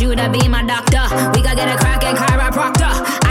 you to be my doctor. We gotta get a crack at chiropractor.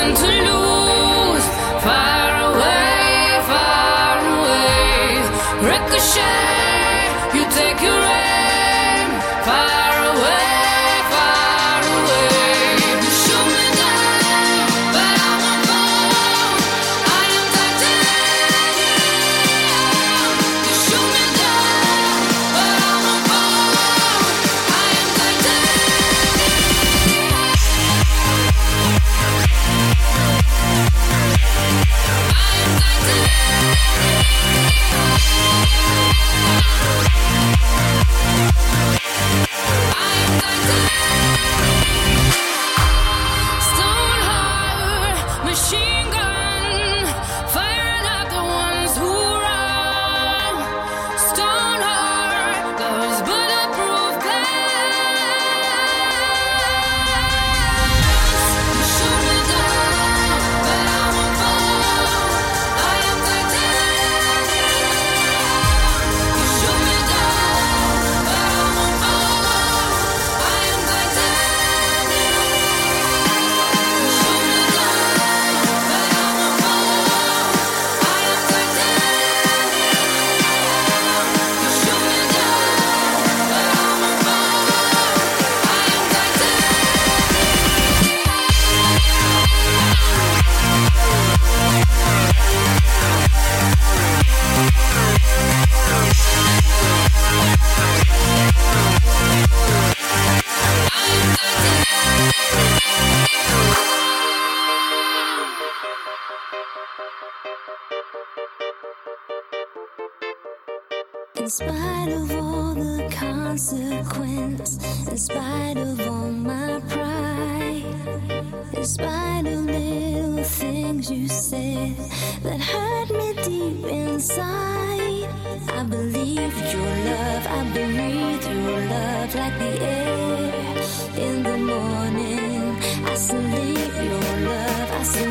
listen to love like the air in the morning. I sleep your love. I salute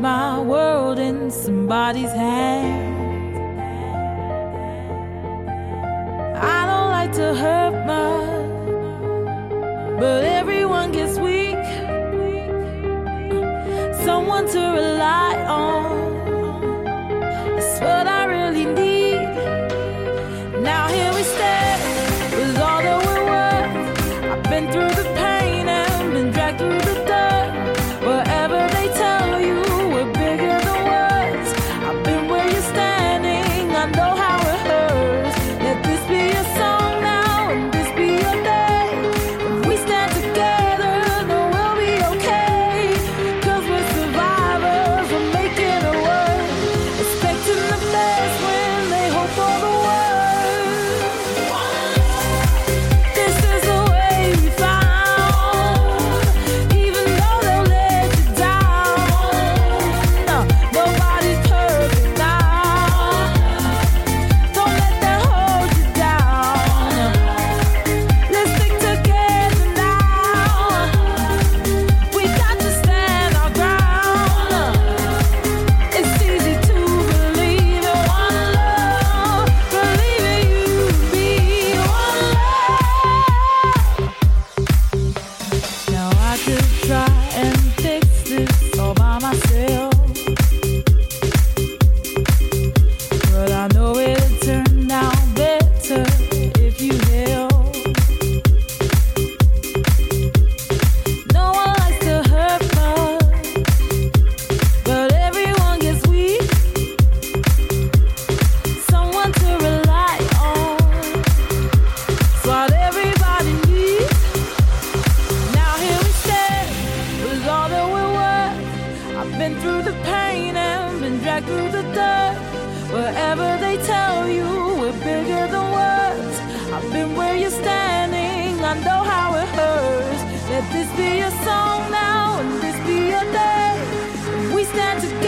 my world in somebody's hands. Wherever they tell you we're bigger than words, I've been where you're standing, I know how it hurts. Let this be a song now, and this be a day. We stand together.